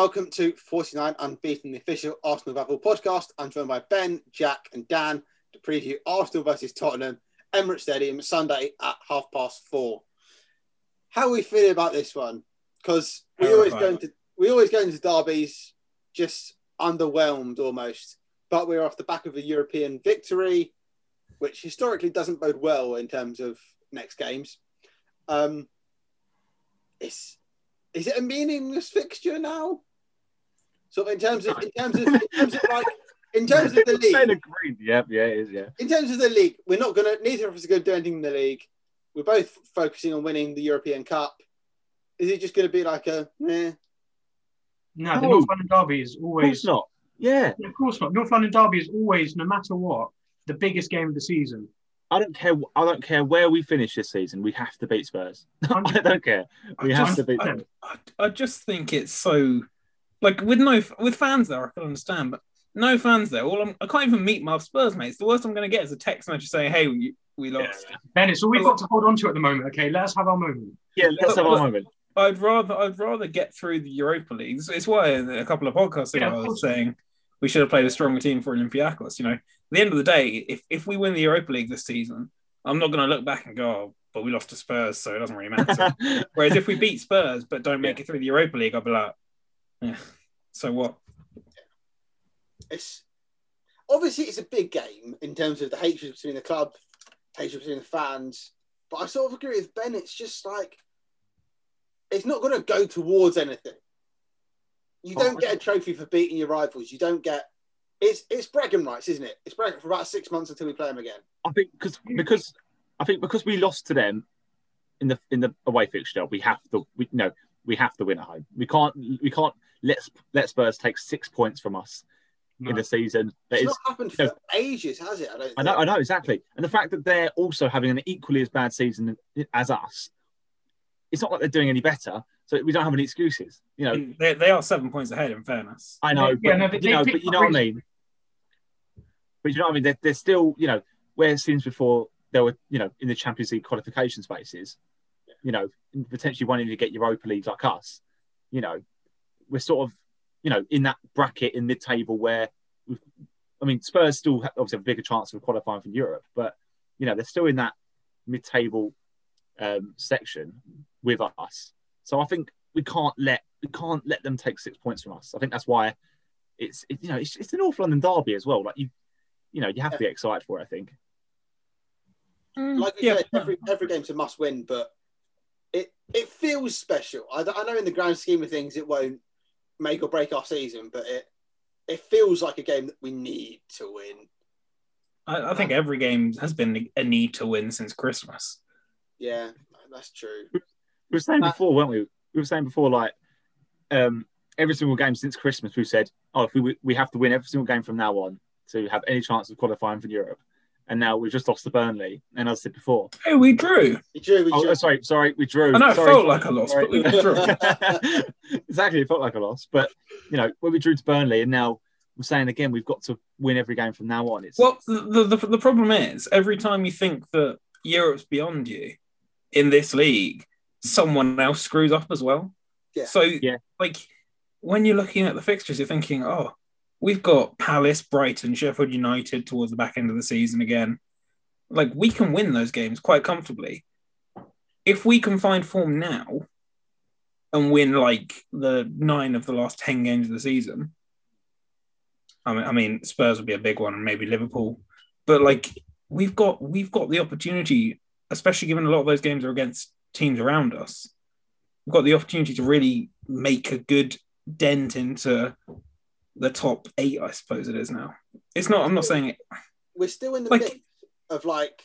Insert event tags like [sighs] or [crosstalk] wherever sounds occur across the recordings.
Welcome to 49 Unbeaten, the official Arsenal Babble podcast. I'm joined by Ben, Jack, and Dan to preview Arsenal versus Tottenham, Emirates Stadium, Sunday at half past four. How are we feeling about this one? Because we always go into we always go into derbies just underwhelmed almost, but we're off the back of a European victory, which historically doesn't bode well in terms of next games. Um, it's is it a meaningless fixture now? So in terms of in terms of in terms of like in terms of the [laughs] league, agreed. Yeah, yeah, it is. Yeah. in terms of the league, we're not gonna neither of us are gonna do anything in the league. We're both focusing on winning the European Cup. Is it just gonna be like a eh? No, the No. North London Derby is always. not. Yeah. Of course not. North London Derby is always, no matter what, the biggest game of the season. I don't care. I don't care where we finish this season. We have to beat Spurs. [laughs] I don't care. We I have just- to beat I, them. I, I just think it's so like with no with fans there, I can understand, but no fans there. All I'm, I can't even meet my Spurs mates. The worst I'm going to get is a text message saying, "Hey, we, we lost." Ben, it's all we've got to hold on to at the moment. Okay, let us have our moment. Yeah, let's have our moment. I'd rather I'd rather get through the Europa League. It's, it's why a couple of podcasts ago Yeah, I was saying we should have played a stronger team for Olympiacos. You know, at the end of the day, if if we win the Europa League this season, I'm not going to look back and go, oh, "But we lost to Spurs, so it doesn't really matter." [laughs] Whereas if we beat Spurs but don't make it through the Europa League, I'll be like, yeah, so what? it's obviously it's a big game in terms of the hatred between the club, hatred between the fans. But I sort of agree with Ben. It's just like it's not going to go towards anything. You Oh, don't get a trophy for beating your rivals. You don't get. It's it's bragging rights, isn't it? It's bragging for about six months until we play them again. I think because because I think because we lost to them in the in the away fixture, we have to we no we have to win at home. We can't we can't let let Spurs take six points from us No. in the season. That It's is not happened for ages, has it? I don't. I know. I know exactly. And the fact that they're also having an equally as bad season as us, it's not like they're doing any better. So we don't have any excuses. You know, They, they are seven points ahead. In fairness, I know, Yeah, but, no, they- you know, but you know what I mean. But you know what I mean. They're, they're still, you know, where it seems before they were, you know, in the Champions League qualification spaces, you know, potentially wanting to get Europa League like us. You know, we're sort of, you know, in that bracket in mid-table where, we've, I mean, Spurs still have, obviously have a bigger chance of qualifying for Europe, but you know, they're still in that mid-table um, section with us. So I think we can't let we can't let them take six points from us. I think that's why it's it, you know it's, it's the North London derby as well. Like you, you know, you have to be excited for it. I think. like we yeah, said, every every game's a must win, but it it feels special. I, I know in the grand scheme of things, it won't make or break our season, but it it feels like a game that we need to win. I, I think every game has been a need to win since Christmas. Yeah, that's true. We were saying before, weren't we? We were saying before, like um, every single game since Christmas, we've said, oh, if we we have to win every single game from now on to have any chance of qualifying for Europe. And now we've just lost to Burnley, and as I said before, Hey, we drew. We drew. We oh, drew. uh, sorry, sorry, we drew. I know it Sorry. felt like a loss, but we drew. [laughs] exactly, it felt like a loss. But you know, when we drew to Burnley, and now we're saying again, we've got to win every game from now on. It's Well, the, the the problem is every time you think that Europe's beyond you in this league, someone else screws up as well. Yeah. So Yeah. like when you're looking at the fixtures, you're thinking, oh, we've got Palace, Brighton, Sheffield United towards the back end of the season again. Like we can win those games quite comfortably. If we can find form now and win like the nine of the last ten games of the season, I mean, I mean Spurs would be a big one, and maybe Liverpool. But like we've got we've got the opportunity, especially given a lot of those games are against teams around us. We've got the opportunity to really make a good dent into the top eight, I suppose it is now. It's not. I'm not saying it. We're still in the Like- mix of like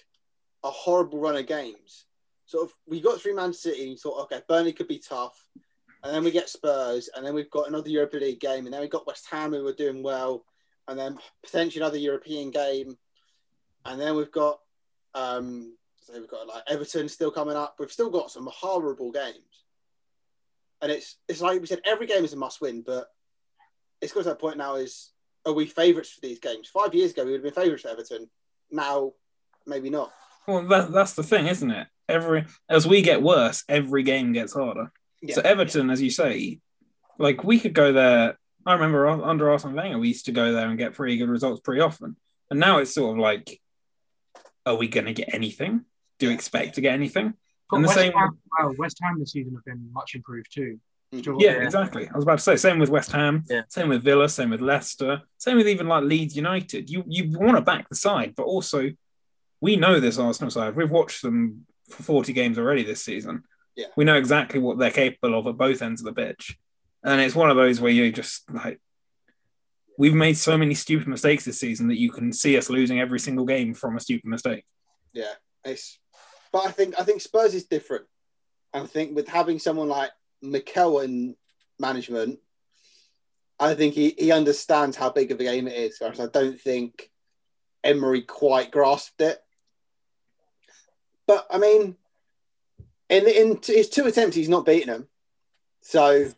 a horrible run of games. Sort of, we got through Man City and you thought, okay, Burnley could be tough. And then we get Spurs, and then we've got another Europa League game, and then we got West Ham who were doing well, and then potentially another European game, and then we've got um, so we've got like Everton still coming up. We've still got some horrible games, and it's it's like we said, every game is a must win, but it's got to that point now is are we favourites for these games? Five years ago, we would have been favourites for Everton. Now, maybe not. Well, that, that's the thing, isn't it? Every as we get worse, every game gets harder. Yeah. So Everton, as you say, like we could go there. I remember un- under Arsene Wenger, we used to go there and get pretty good results pretty often. And now it's sort of like, are we going to get anything? Do you expect to get anything? But And the West, same- Ham, well, West Ham this season have been much improved too. Still- Yeah, exactly. I was about to say same with West Ham, Yeah. same with Villa, same with Leicester, same with even like Leeds United. You you want to back the side, but also we know this Arsenal side. We've watched them for 40 games already this season. Yeah. We know exactly what they're capable of at both ends of the pitch. And it's one of those where you just like we've made so many stupid mistakes this season that you can see us losing every single game from a stupid mistake. Yeah, it's. But I think I think Spurs is different. I think with having someone like Mikel in management, I think he, he understands how big of a game it is. Whereas I don't think Emery quite grasped it. But I mean, in in his two attempts, he's not beaten them. So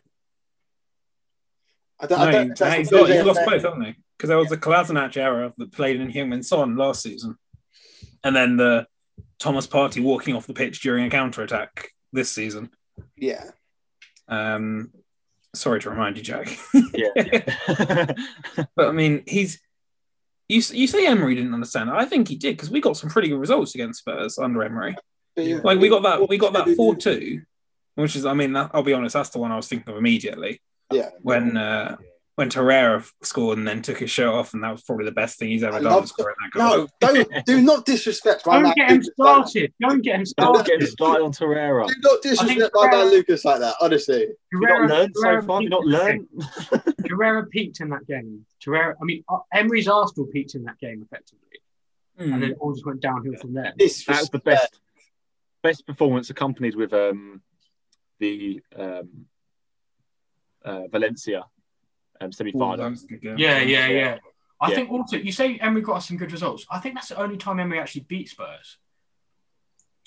I don't. I No, don't you, if that's he's, got, he's fair- lost both, haven't they? Because there was the Kolasinac era that played in Heung-Min Son last season, and then the Thomas Partey walking off the pitch during a counter attack this season. Yeah, Um, sorry to remind you, Jack. Yeah. [laughs] [laughs] but I mean, he's you. You say Emery didn't understand. I think he did because we got some pretty good results against Spurs under Emery. But you- Like we got that. We got that four two, which is. I mean, that, I'll be honest. That's the one I was thinking of immediately Yeah, when uh, when Torreira scored and then took his shirt off, and that was probably the best thing he's ever I done. love- scoring that goal. no, don't [laughs] do not disrespect Don't man get him Lucas like that. started. Don't get him [laughs] started. Don't started. get started on Torreira. Do not I think disrespect my man Lucas like that. Honestly, You've not learned so Torreira far. You've not peaked in that learned. game. Torreira peaked in that game. Torreira, I mean, uh, Emery's Arsenal peaked in that game effectively, Hmm. and then it all just went downhill from there. That was the disrespect. best best performance accompanied with um the um uh, Valencia um, semi final. was a good game. Yeah, yeah, yeah. I Yeah. think also you say Emery got us some good results. I think that's the only time Emery actually beat Spurs.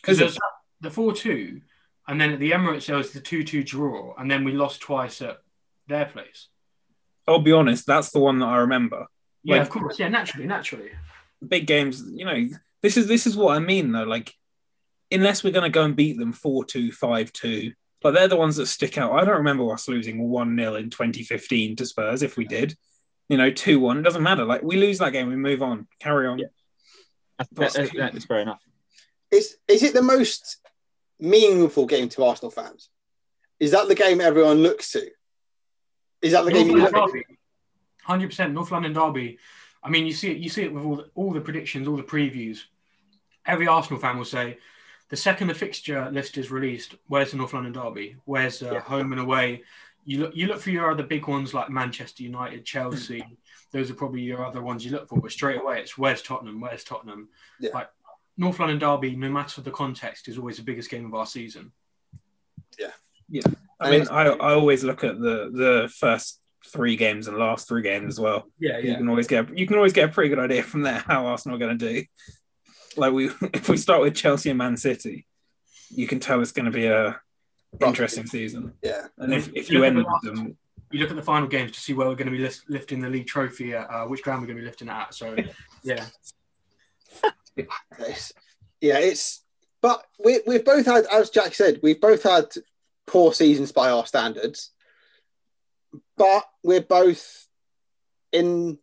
Because there's the four two, and then at the Emirates there was the two two draw, and then we lost twice at their place. I'll be honest. That's the one that I remember. Yeah, Like- of course. Yeah, naturally, naturally. big games, you know, this is this is what I mean though. Like, unless we're going to go and beat them 4-2, 5-2, like they're the ones that stick out. I don't remember us losing 1-0 in 2015 to Spurs. If we did, you know, 2-1, it doesn't matter. Like we lose that game, we move on, carry on. Yeah. That, that, that is fair enough. Is is it the most meaningful game to Arsenal fans? Is that the game everyone looks to? Is that the game you look London Hundred percent North London Derby. I mean, you see it. You see it with all the, all the predictions, all the previews. Every Arsenal fan will say, the second the fixture list is released, where's the North London Derby? Where's uh, Yeah. home and away? You look. You look for your other big ones like Manchester United, Chelsea. Those are probably your other ones you look for. But straight away, it's where's Tottenham? Where's Tottenham? Yeah. Like North London Derby, no matter the context, is always the biggest game of our season. Yeah, yeah. I mean, I, I always look at the the first three games and last three games as well. Yeah, You can always get you can always get a pretty good idea from there how Arsenal are going to do. Like we, [laughs] if we start with Chelsea and Man City, you can tell it's going to be a interesting season. Yeah, And if, if Look you end the with last- them, you look at the final games to see where we're going to be lis- lifting the league trophy at, uh, which ground we're going to be lifting it at. So, yeah, yeah, it's. But we we've both had, as Jack said, we've both had poor seasons by our standards. But we're both in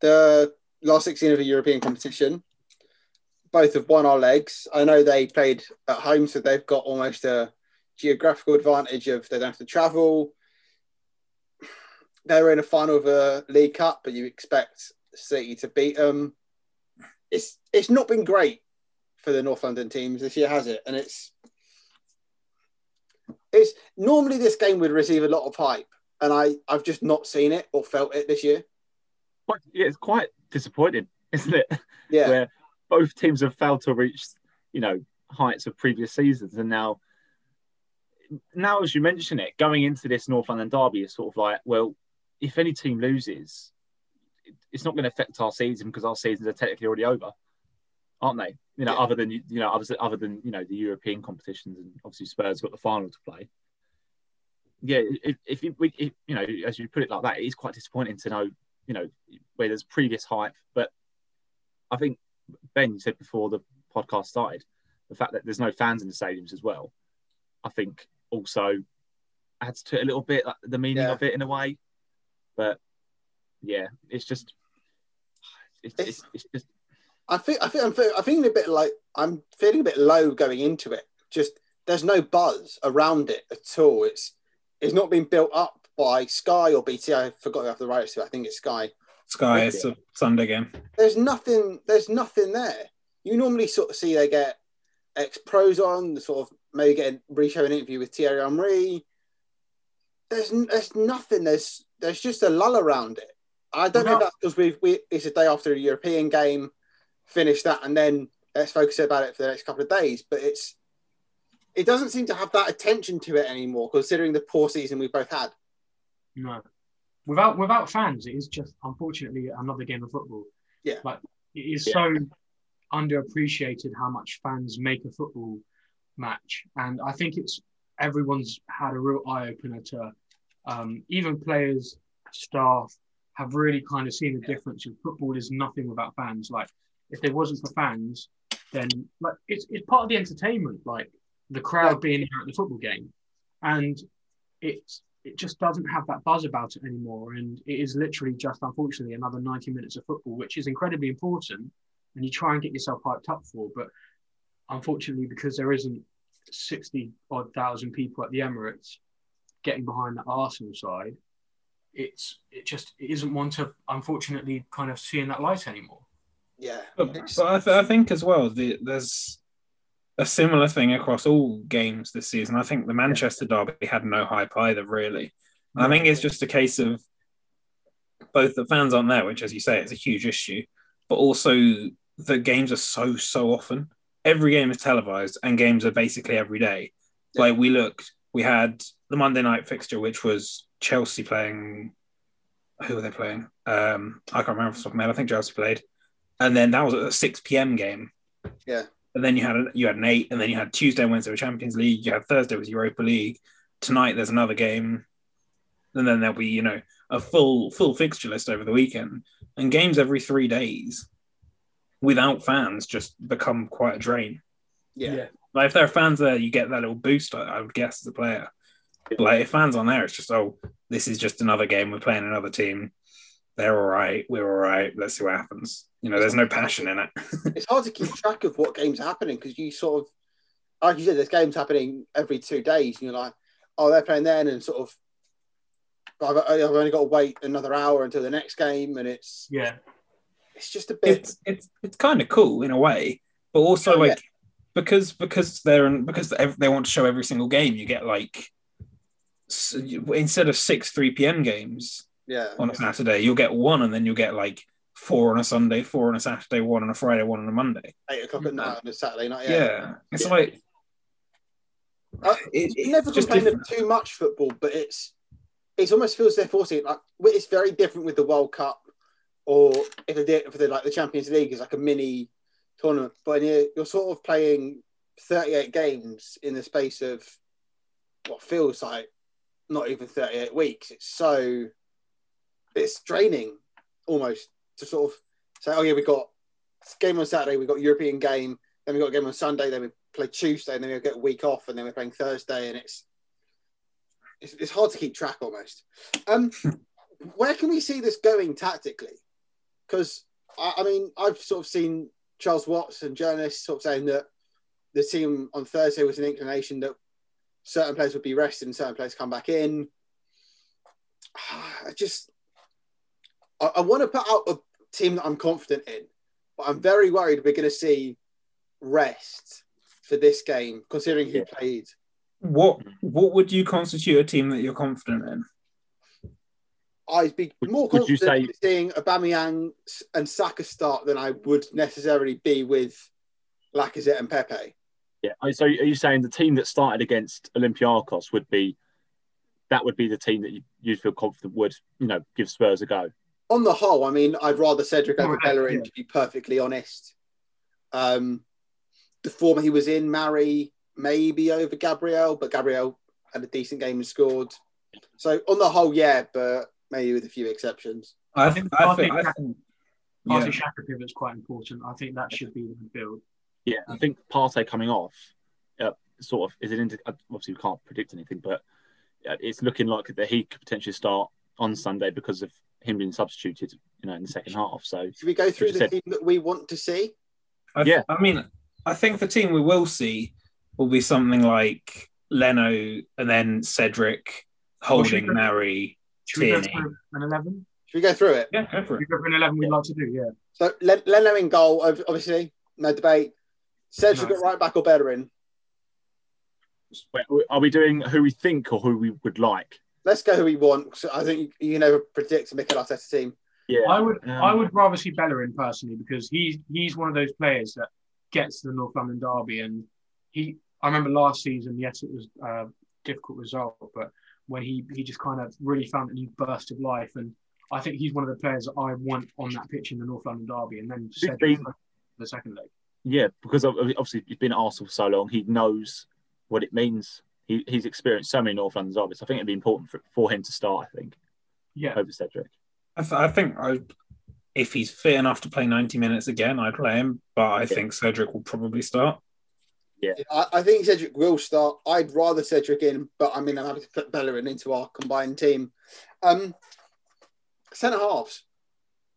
the last 16 of the European competition, both have won our legs. I know they played at home, so they've got almost a geographical advantage of they don't have to travel. They were in a final of a League Cup, but you expect City to beat them. It's it's not been great for the North London teams this year, has it? And it's it's normally this game would receive a lot of hype, and I I've just not seen it or felt it this year. It's quite disappointing, isn't it? Yeah. [laughs] Where both teams have failed to reach, you know, heights of previous seasons, and now, now as you mention it, going into this North London derby is sort of like, well, if any team loses, it's not going to affect our season because our seasons are technically already over, aren't they? You know, Yeah. other than you know, other, other than you know the European competitions, and obviously Spurs got the final to play. Yeah, if, if, you- we- if you know, as you put it like that, it is quite disappointing to know, you know, where there's previous hype. But I think Ben you said before the podcast started, the fact that there's no fans in the stadiums as well, I think also adds to it a little bit like, the meaning Yeah. of it in a way. But yeah, it's just it's, It's- it's, it's just I think I think I'm, fe- I'm feeling a bit like I'm feeling a bit low going into it. Just there's no buzz around it at all. It's it's not been built up by Sky or BT. I forgot who have the rights to it. I think it's Sky. Sky, it's a Sunday game. There's nothing. There's nothing there. You normally sort of see they get ex pros on, the sort of maybe get a re-show an interview with Thierry Henry. There's there's nothing. There's there's just a lull around it. I don't know that's because we we it's a day after a European game, finish that, and then let's focus about it for the next couple of days. But it's it doesn't seem to have that attention to it anymore, considering the poor season we both had. No. Without without fans, it is just unfortunately another game of football. Yeah. Like it is Yeah. so underappreciated how much fans make a football match. And I think it's everyone's had a real eye opener to um, even players, staff have really kind of seen the difference. Football is nothing without fans. Like if there wasn't for fans, then like it's it's part of the entertainment, like the crowd being here at the football game. And it's it just doesn't have that buzz about it anymore. And it is literally just, unfortunately, another 90 minutes of football, which is incredibly important. And you try and get yourself hyped up for. But unfortunately, because there isn't 60 odd thousand people at the Emirates getting behind the Arsenal side, it's it just it isn't one to unfortunately kind of see in that light anymore. Yeah, But, but I, th- I think as well, the, there's a similar thing across all games this season. I think the Manchester derby had no hype either, really. I think it's just a case of both the fans aren't there, which, as you say, is a huge issue, but also the games are so, so often. Every game is televised, and games are basically every day. Like we looked, we had the Monday night fixture, which was Chelsea playing. Who were they playing? Um, I can't remember off the top of my head. I think Chelsea played, and then that was a six p.m. game. Yeah. And then you had a, you had an eight, and then you had Tuesday and Wednesday with Champions League. You had Thursday with Europa League. Tonight there's another game, and then there'll be you know a full full fixture list over the weekend, and games every three days without fans just become quite a drain. yeah, Like if there are fans there, you get that little boost. I, I would guess as a player. But like if fans on there, it's just oh, this is just another game. We're playing another team. They're all right. We're all right. Let's see what happens. You know, there's no passion in it. [laughs] it's hard to keep track of what games are happening because you sort of, like you said, there's games happening every two days, and you're like, oh, they're playing then, and sort of, I've, I've only got to wait another hour until the next game, and it's Yeah. it's just a bit. it's it's it's kind of cool in a way, but also Oh, yeah. like because because they're because they want to show every single game. You get like instead of six three p.m. games yeah, on a Saturday, you'll get one, and then you'll get like four on a Sunday, four on a Saturday, one on a Friday, one on a Monday. eight o'clock at night on a Saturday night. Yeah, Yeah, it's Yeah. like I, it- never it's just complain of too much football, but it's it almost feels they're forcing it. Like it's very different with the World Cup, or if they did, if they like the Champions League is like a mini tournament, but you're, you're sort of playing 38 games in the space of what feels like not even 38 weeks. It's so it's draining almost to sort of say, oh yeah, we got game on Saturday, we got European game, then we got a game on Sunday, then we play Tuesday, and then we get a week off, and then we're playing Thursday, and it's it's, it's hard to keep track almost. Um, [laughs] where can we see this going tactically? Because I, I mean, I've sort of seen Charles Watts and journalists sort of saying that the team on Thursday was an inclination that certain players would be rested and certain players come back in. [sighs] I just, I, I want to put out a team that I'm confident in, but I'm very worried we're going to see rest for this game, considering who Yeah. played. What what would you constitute a team that you're confident in? I'd be Would- more would you confident say- in seeing Aubameyang and Saka start than I would necessarily be with Lacazette and Pepe. Yeah. So are you saying the team that started against Olympiacos would be that would be the team that you, you'd feel confident would you know give Spurs a go? On the whole, I mean, I'd rather Cedric over Right, Bellerin, yeah. to be perfectly honest. Um, the form he was in, Mari maybe over Gabriel, but Gabriel had a decent game and scored. So on the whole, yeah, but maybe with a few exceptions. I, think I Partey- think, I think Partey yeah. Xhaka pivot's quite important. I think that should be in the midfield. Yeah, I think Partey coming off, uh, sort of is it into obviously we can't predict anything, but uh, it's looking like that he could potentially start on Sunday because of him being substituted, you know, in the second half. So Should we go through the said- team that we want to see? I, Yeah. I mean, I think the team we will see will be something like Leno and then Cedric, Holding, Well, should- Mari. Should we go Tierney. through an 11? Should we go through it? Yeah, go for Should we go for an 11 we'd like to do, yeah. So Len- Leno in goal, obviously, no debate. Cedric No. at right back or Bellerin. wait, are we doing who we think or who we would like? Let's go who we want. So I think you, you never predict a Mikel Arteta team. Yeah, I would um, I would rather see Bellerin personally because he's he's one of those players that gets to the North London derby and he I remember last season yes it was a difficult result but when he he just kind of really found a new burst of life and I think he's one of the players that I want on that pitch in the North London derby and then Cedric been- the second leg. Yeah, because obviously he's been at Arsenal for so long, he knows what it means. He, he's experienced so many North London derbies. I think it'd be important for, for him to start. I think Yeah, over Cedric. I, th- I think I, if he's fit enough to play 90 minutes again, I'd play him. But I think Cedric will probably start. I, I think Cedric will start. I'd rather Cedric in, but I mean, I'm happy to put Bellerin into our combined team. Um, Centre halves.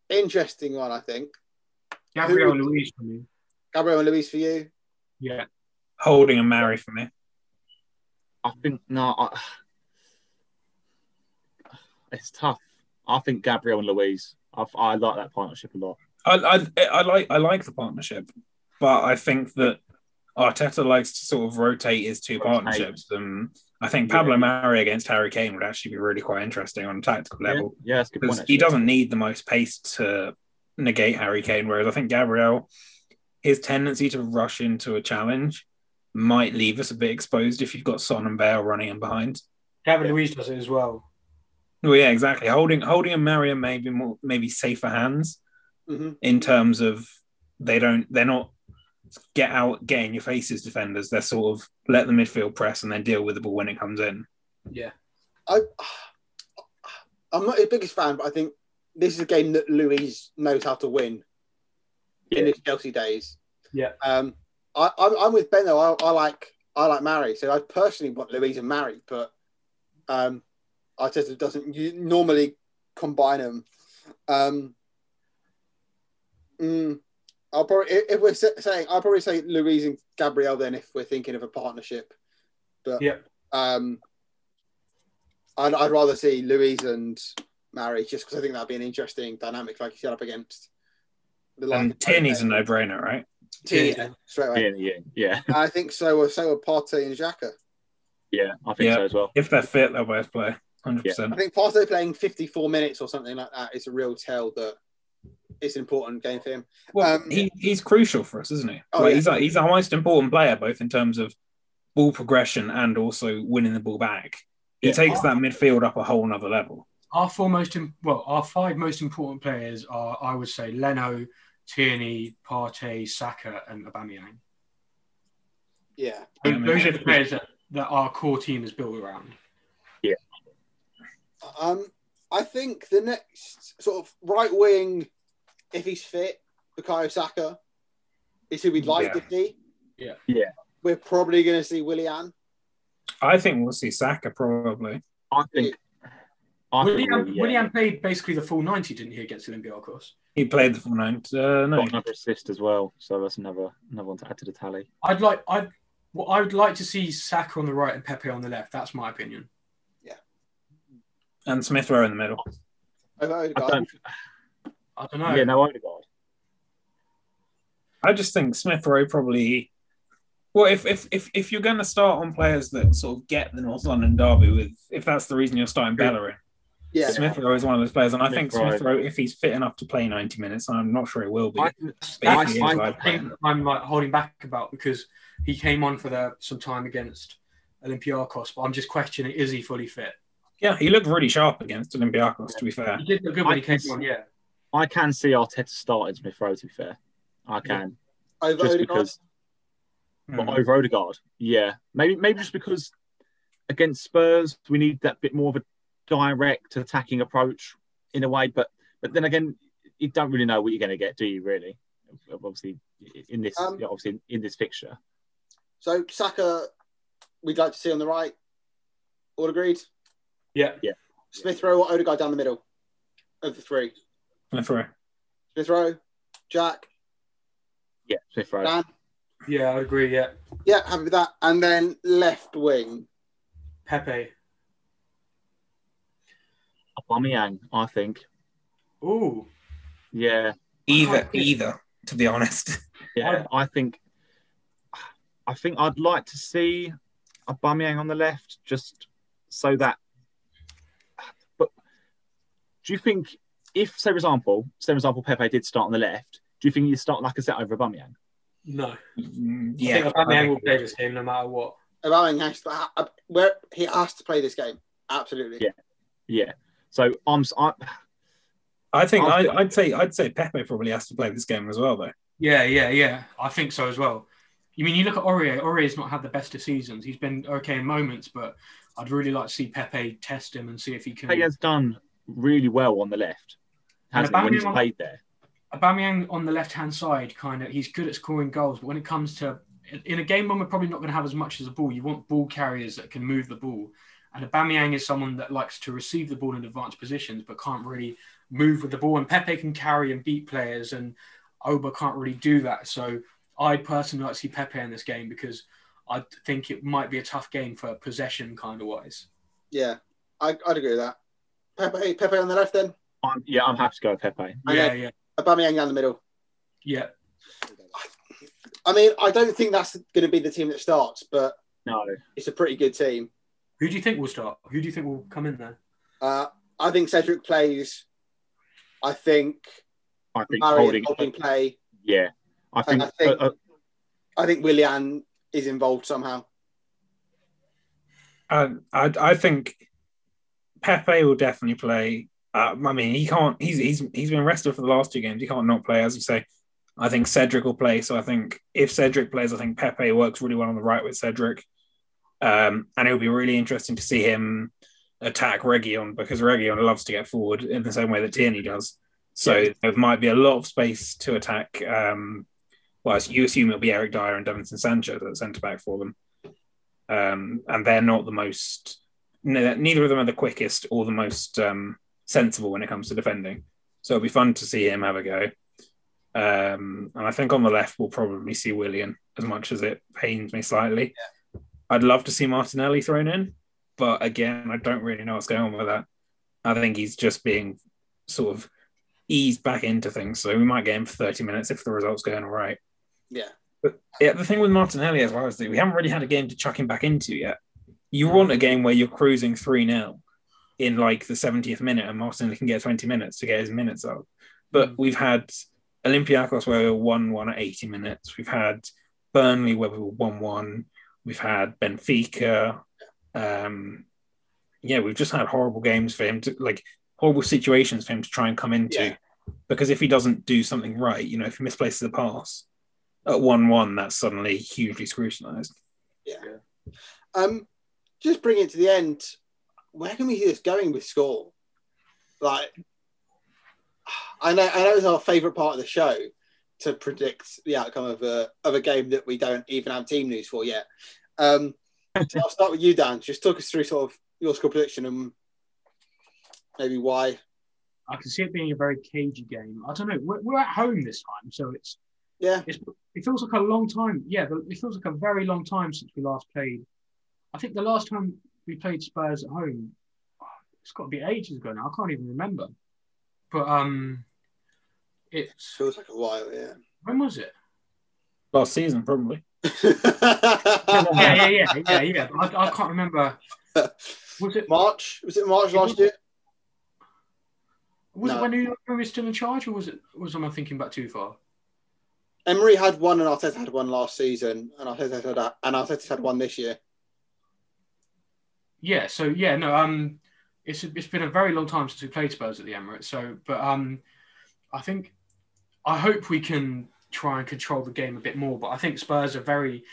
Interesting one, I think. Gabriel Who- Luiz for me. Gabriel and Luiz for you. Yeah, Holding and Mari for me. I think no, I, it's tough. I think Gabriel and Luiz. I, I like that partnership a lot. I, I, I like I like the partnership, but I think that Arteta likes to sort of rotate his two Rotate. partnerships. And I think Pablo Yeah. Mari against Harry Kane would actually be really quite interesting on a tactical level. Yeah, that's good point. because he doesn't need the most pace to negate Harry Kane. Whereas I think Gabriel, his tendency to rush into a challenge might leave us a bit exposed if you've got Son and Bale running in behind. Gabriel Luiz does it as well. Well, yeah, exactly. Holding holding and Marion maybe more maybe safer hands hmm in terms of they don't they're not get out get in your faces defenders. They're sort of let the midfield press and then deal with the ball when it comes in. Yeah, I, I'm not his biggest fan, but I think this is a game that Luiz knows how to win in his Chelsea days. Yeah. Um, I, I'm, I'm with Ben though. I, I like I like Mari, so I personally want Luiz and Mari, but um, Arteta doesn't normally combine them. Um, mm, I'll probably if we're saying I'll probably say Luiz and Gabriel then if we're thinking of a partnership, but yeah. um, I'd, I'd rather see Luiz and Mari just because I think that'd be an interesting dynamic, like you said, up against the. And Tierney's a no brainer, right? Tierney, straight away. Yeah, yeah, yeah, [laughs] I think so. So are Partey and Xhaka. yeah. I think Yeah. so as well. If they're fit, they'll both play. Hundred percent. I percent. think Partey playing 54 minutes or something like that is a real tell that it's an important game for him. Well, Um, he, he's crucial for us, isn't he? Oh, Like, yeah. He's our, he's our most important player, both in terms of ball progression and also winning the ball back. He Yeah. takes that midfield up a whole nother level. Our four most im- well, our five most important players are, I would say, Leno, Tierney, Partey, Saka, and Aubameyang. Yeah. Those, Yeah, those are the players that, that our core team is built around. Yeah. Um, I think the next sort of right wing, if he's fit, Bukayo Saka, is who we'd like Yeah. to see. Yeah. Yeah. We're probably going to see Willian. I think we'll see Saka probably. I think Willian, yeah. Willian played basically the full 90, didn't he, against Olympiacos? He played the full 90. Uh, no, got another assist as well, so that's another another one to add to the tally. I'd like I'd well, I would like to see Saka on the right and Pepe on the left. That's my opinion. Yeah. And Smith Rowe in the middle. Over I don't. I don't know. Yeah, no Odegaard. I just think Smith Rowe probably. Well, if if if if you're going to start on players that sort of get the North London derby with, if that's the reason you're starting Bellerin, Yeah. Smith Rowe is one of those players, and I think Rowe. Smith Rowe, if he's fit enough to play 90 minutes, I'm not sure he will be. I, That's I- the I- one thing I'm like holding back about because he came on for the some time against Olympiacos, but I'm just questioning is he fully fit? yeah, he looked really sharp against Olympiacos. To be fair, He did look good when I he came can on, yeah. I can see Arteta starting Smith Rowe. To be fair, I can Over just Odegaard. because. But hmm. over Odegaard, yeah, maybe maybe just because against Spurs we need that bit more of a direct attacking approach in a way. But but then again, you don't really know what you're going to get, do you? Really, obviously in this Um, yeah, obviously in this fixture. So Saka, we'd like to see on the right. All agreed. Yeah, yeah. Smith Rowe or Odegaard down the middle of the three. Smith Rowe. Smith Rowe, Jack, Yeah, Smith Rowe. Dan. Yeah, I agree, yeah. Yeah, happy with that. And then left wing. Pepe. Aubameyang, I think. Ooh. Yeah, Either, either. To be honest, [laughs] yeah, I think. I think I'd like to see Aubameyang on the left, just so that. But do you think if, say, for example, say, for example, Pepe did start on the left, do you think you'd start Lacazette over Aubameyang? No. Mm, I yeah. think Aubameyang will play this game no matter what. Aubameyang has to, uh, where he has to play this game. Absolutely. Yeah. Yeah. So I'm. I, I think I'll- I, I'd say I'd say Pepe probably has to play this game as well, though. Yeah, yeah, yeah. I think so as well. You mean you look at Aurier? Aurier's not had the best of seasons. He's been okay in moments, but I'd really like to see Pepe test him and see if he can. he has done really well on the left, hasn't he, when he's Aubameyang- played there? Aubameyang on the left hand side, kind of, he's good at scoring goals, but when it comes to in a game when we're probably not going to have as much as a ball, you want ball carriers that can move the ball. And Aubameyang is someone that likes to receive the ball in advanced positions, but can't really move with the ball. And Pepe can carry and beat players, and Oba can't really do that. So I'd personally like to see Pepe in this game because I think it might be a tough game for possession kind of wise. Yeah. I, I'd agree with that. Pepe, Pepe on the left then. I'm, yeah, I'm happy to go with Pepe. I Yeah, know. yeah, Aubameyang down the middle. yeah. I mean, I don't think that's going to be the team that starts, but No, it's a pretty good team. Who do you think will start? Who do you think will come in there? Uh, I think Cedric plays. I think I think Murray holding. Holding play. Yeah, I think. I think- uh, uh, I think Willian is involved somehow. I, I I think Pepe will definitely play. Uh, I mean, he can't. He's he's he's been rested for the last two games. He can't not play, as you say. I think Cedric will play. So I think if Cedric plays, I think Pepe works really well on the right with Cedric. Um, and it would be really interesting to see him attack Reguilon because Reguilon loves to get forward in the same way that Tierney does. So there might be a lot of space to attack. Um, well, you assume it'll be Eric Dier and Davinson Sanchez at centre back for them um, and they're not the most. Neither of them are the quickest or the most um, sensible when it comes to defending. So it'll be fun to see him have a go. Um, and I think on the left we'll probably see Willian, as much as it pains me slightly. I'd love to see Martinelli thrown in, but again, I don't really know what's going on with that. I think he's just being sort of eased back into things. So we might get him for 30 minutes if the result's going all right. Yeah. But yeah, the thing with Martinelli as well is that we haven't really had a game to chuck him back into yet. You want a game where you're cruising 3 0 in like the 70th minute and Martinelli can get 20 minutes to get his minutes up. But mm. we've had Olympiacos where we were 1 1 at 80 minutes. We've had Burnley where we were 1 1. We've had Benfica. Um, yeah, we've just had horrible games for him to like horrible situations for him to try and come into. Yeah. Because if he doesn't do something right, you know, if he misplaces a pass, at one one, that's suddenly hugely scrutinised. Yeah. Um, just bring it to the end. Where can we see this going with score? Like, I know, I know it's our favourite part of the show to predict the outcome of a of a game that we don't even have team news for yet. Um, so I'll start with you, Dan. Just talk us through sort of your score prediction and maybe why. I can see it being a very cagey game. I don't know. We're, we're at home this time, so it's Yeah, it's, it feels like a long time. Yeah, but it feels like a very long time since we last played. I think the last time we played Spurs at home, it's got to be ages ago now. I can't even remember. But um, it's feels like a while. Yeah. when was it? Last season, probably. [laughs] Yeah, yeah, yeah, yeah, yeah. I, I can't remember. Was it March was it March last year? was No. it when Nuno was still in charge, or was it was am I thinking back too far? Emery had one and Arteta had one last season, and Arteta had and Arteta had one this year. Yeah, so yeah, no, um, it's it's been a very long time since we played Spurs at the Emirates. So, but um, I think I hope we can try and control the game a bit more. But I think Spurs are very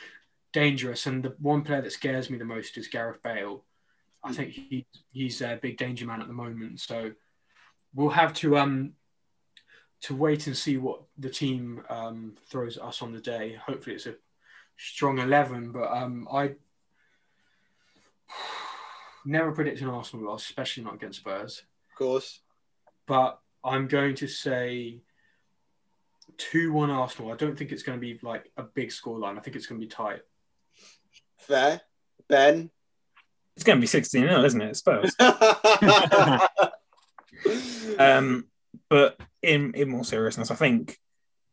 dangerous, and the one player that scares me the most is Gareth Bale. I think he he's a big danger man at the moment. So we'll have to um to wait and see what the team um throws at us on the day. Hopefully, it's a strong eleven, but um I [sighs] never predict an Arsenal loss, especially not against Spurs. Of course. But I'm going to say 2 1 Arsenal. I don't think it's going to be like a big scoreline. I think it's going to be tight. Fair. Ben. It's going to be 16 0, isn't it? Spurs. [laughs] Um, but in in more seriousness, I think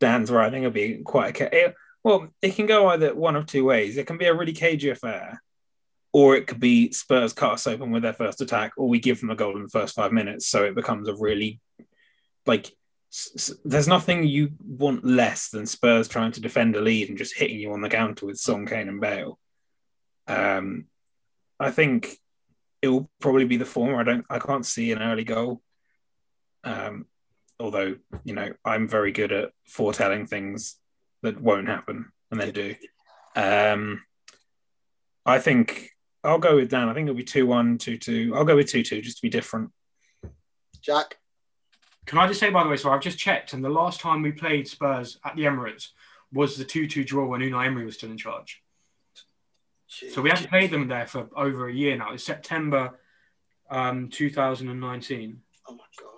Dan's right. I think it'll be quite a it, well. It can go either one of two ways. It can be a really cagey affair, or it could be Spurs cut us open with their first attack, or we give them a goal in the first five minutes, so it becomes a really like. S- s- There's nothing you want less than Spurs trying to defend a lead and just hitting you on the counter with Son, Kane, and Bale. Um, I think it will probably be the former. I don't. I can't see an early goal. Um, although you know I'm very good at foretelling things that won't happen and then do. Um, I think I'll go with Dan. I think it'll be 2 1, 2 2. I'll go with 2 2 just to be different. Jack. Can I just say, by the way, so I've just checked, and the last time we played Spurs at the Emirates was the 2 2 draw when Unai Emery was still in charge. So we haven't played them there for over a year now. It's September um, 2019. Oh my god.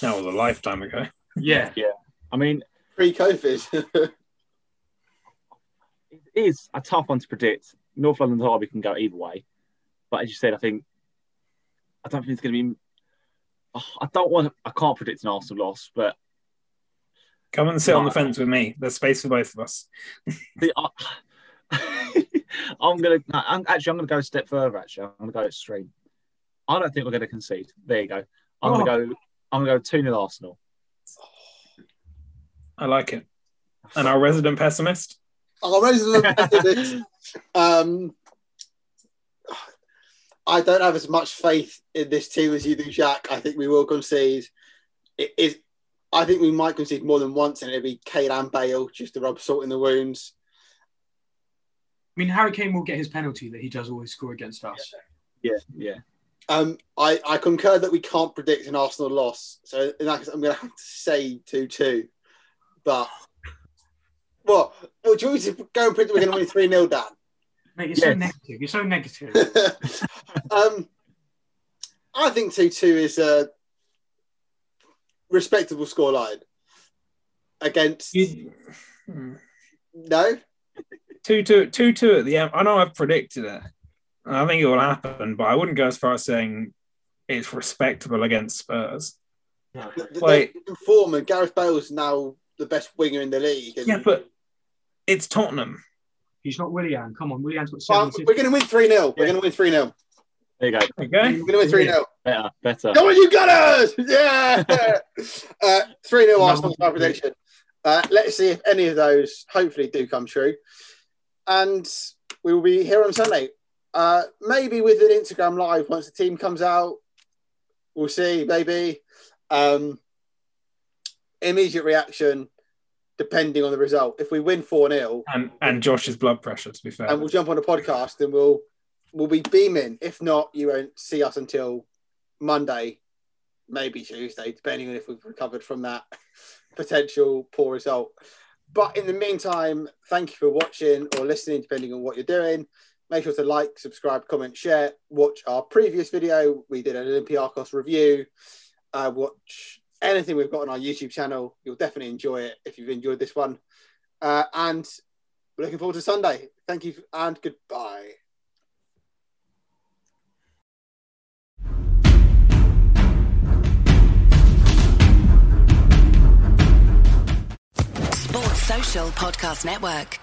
That was a lifetime ago. Yeah. [laughs] yeah. I mean, Pre-COVID. [laughs] it is a tough one to predict. North London Derby can go either way, but as you said, I think I don't think it's going to be. Oh, I don't want. I can't predict an Arsenal loss, but Come and sit on the fence with me. There's space for both of us. [laughs] the, I, [laughs] I'm gonna. I'm, actually, I'm gonna go a step further. Actually, I'm gonna go extreme. I don't think we're gonna concede. There you go. I'm gonna go. I'm gonna go two 0 Arsenal. I like it. And our resident pessimist. Our resident pessimist. [laughs] um, I don't have as much faith in this team as you do, Jack. I think we will concede. It is. I think we might concede more than once, and it'll be Kane and Bale just to rub salt in the wounds. I mean, Harry Kane will get his penalty that he does always score against us. Yeah, yeah. Um, I, I concur that we can't predict an Arsenal loss, so in that case, I'm going to have to say two-two. But what? Well, do you want me to go and predict we're going to win three 0 Dan? Mate, you're so negative. You're so negative. [laughs] um, I think two-two is a respectable scoreline against You- Hmm. no. Two two two two at the end. I know I've predicted it. I think it will happen, but I wouldn't go as far as saying it's respectable against Spurs. The, the, Wait. the form and Gareth Bale's now the best winger in the league. And, Yeah, but it's Tottenham. He's not Willian. Come on, Willian's got Well, we're going to win three 0 We're Yeah. going to win three 0 There you go. Okay. We're going to win three 0 Better, better. Come on, you got us! Yeah, [laughs] uh, three 0 No, Arsenal no, my prediction. Uh, let's see if any of those hopefully do come true, and we will be here on Sunday. Uh, maybe with an Instagram live once the team comes out. We'll see, maybe. Um, immediate reaction, depending on the result. If we win four 0 And and Josh's blood pressure, to be fair. and we'll jump on a podcast and we'll we'll be beaming. If not, you won't see us until Monday, maybe Tuesday, depending on if we've recovered from that [laughs] potential poor result. But in the meantime, thank you for watching or listening, depending on what you're doing. Make sure to like, subscribe, comment, share. Watch our previous video. We did an Olympiacos review. Uh, watch anything we've got on our YouTube channel. You'll definitely enjoy it if you've enjoyed this one. Uh, and we're looking forward to Sunday. Thank you and goodbye. Sports Social Podcast Network.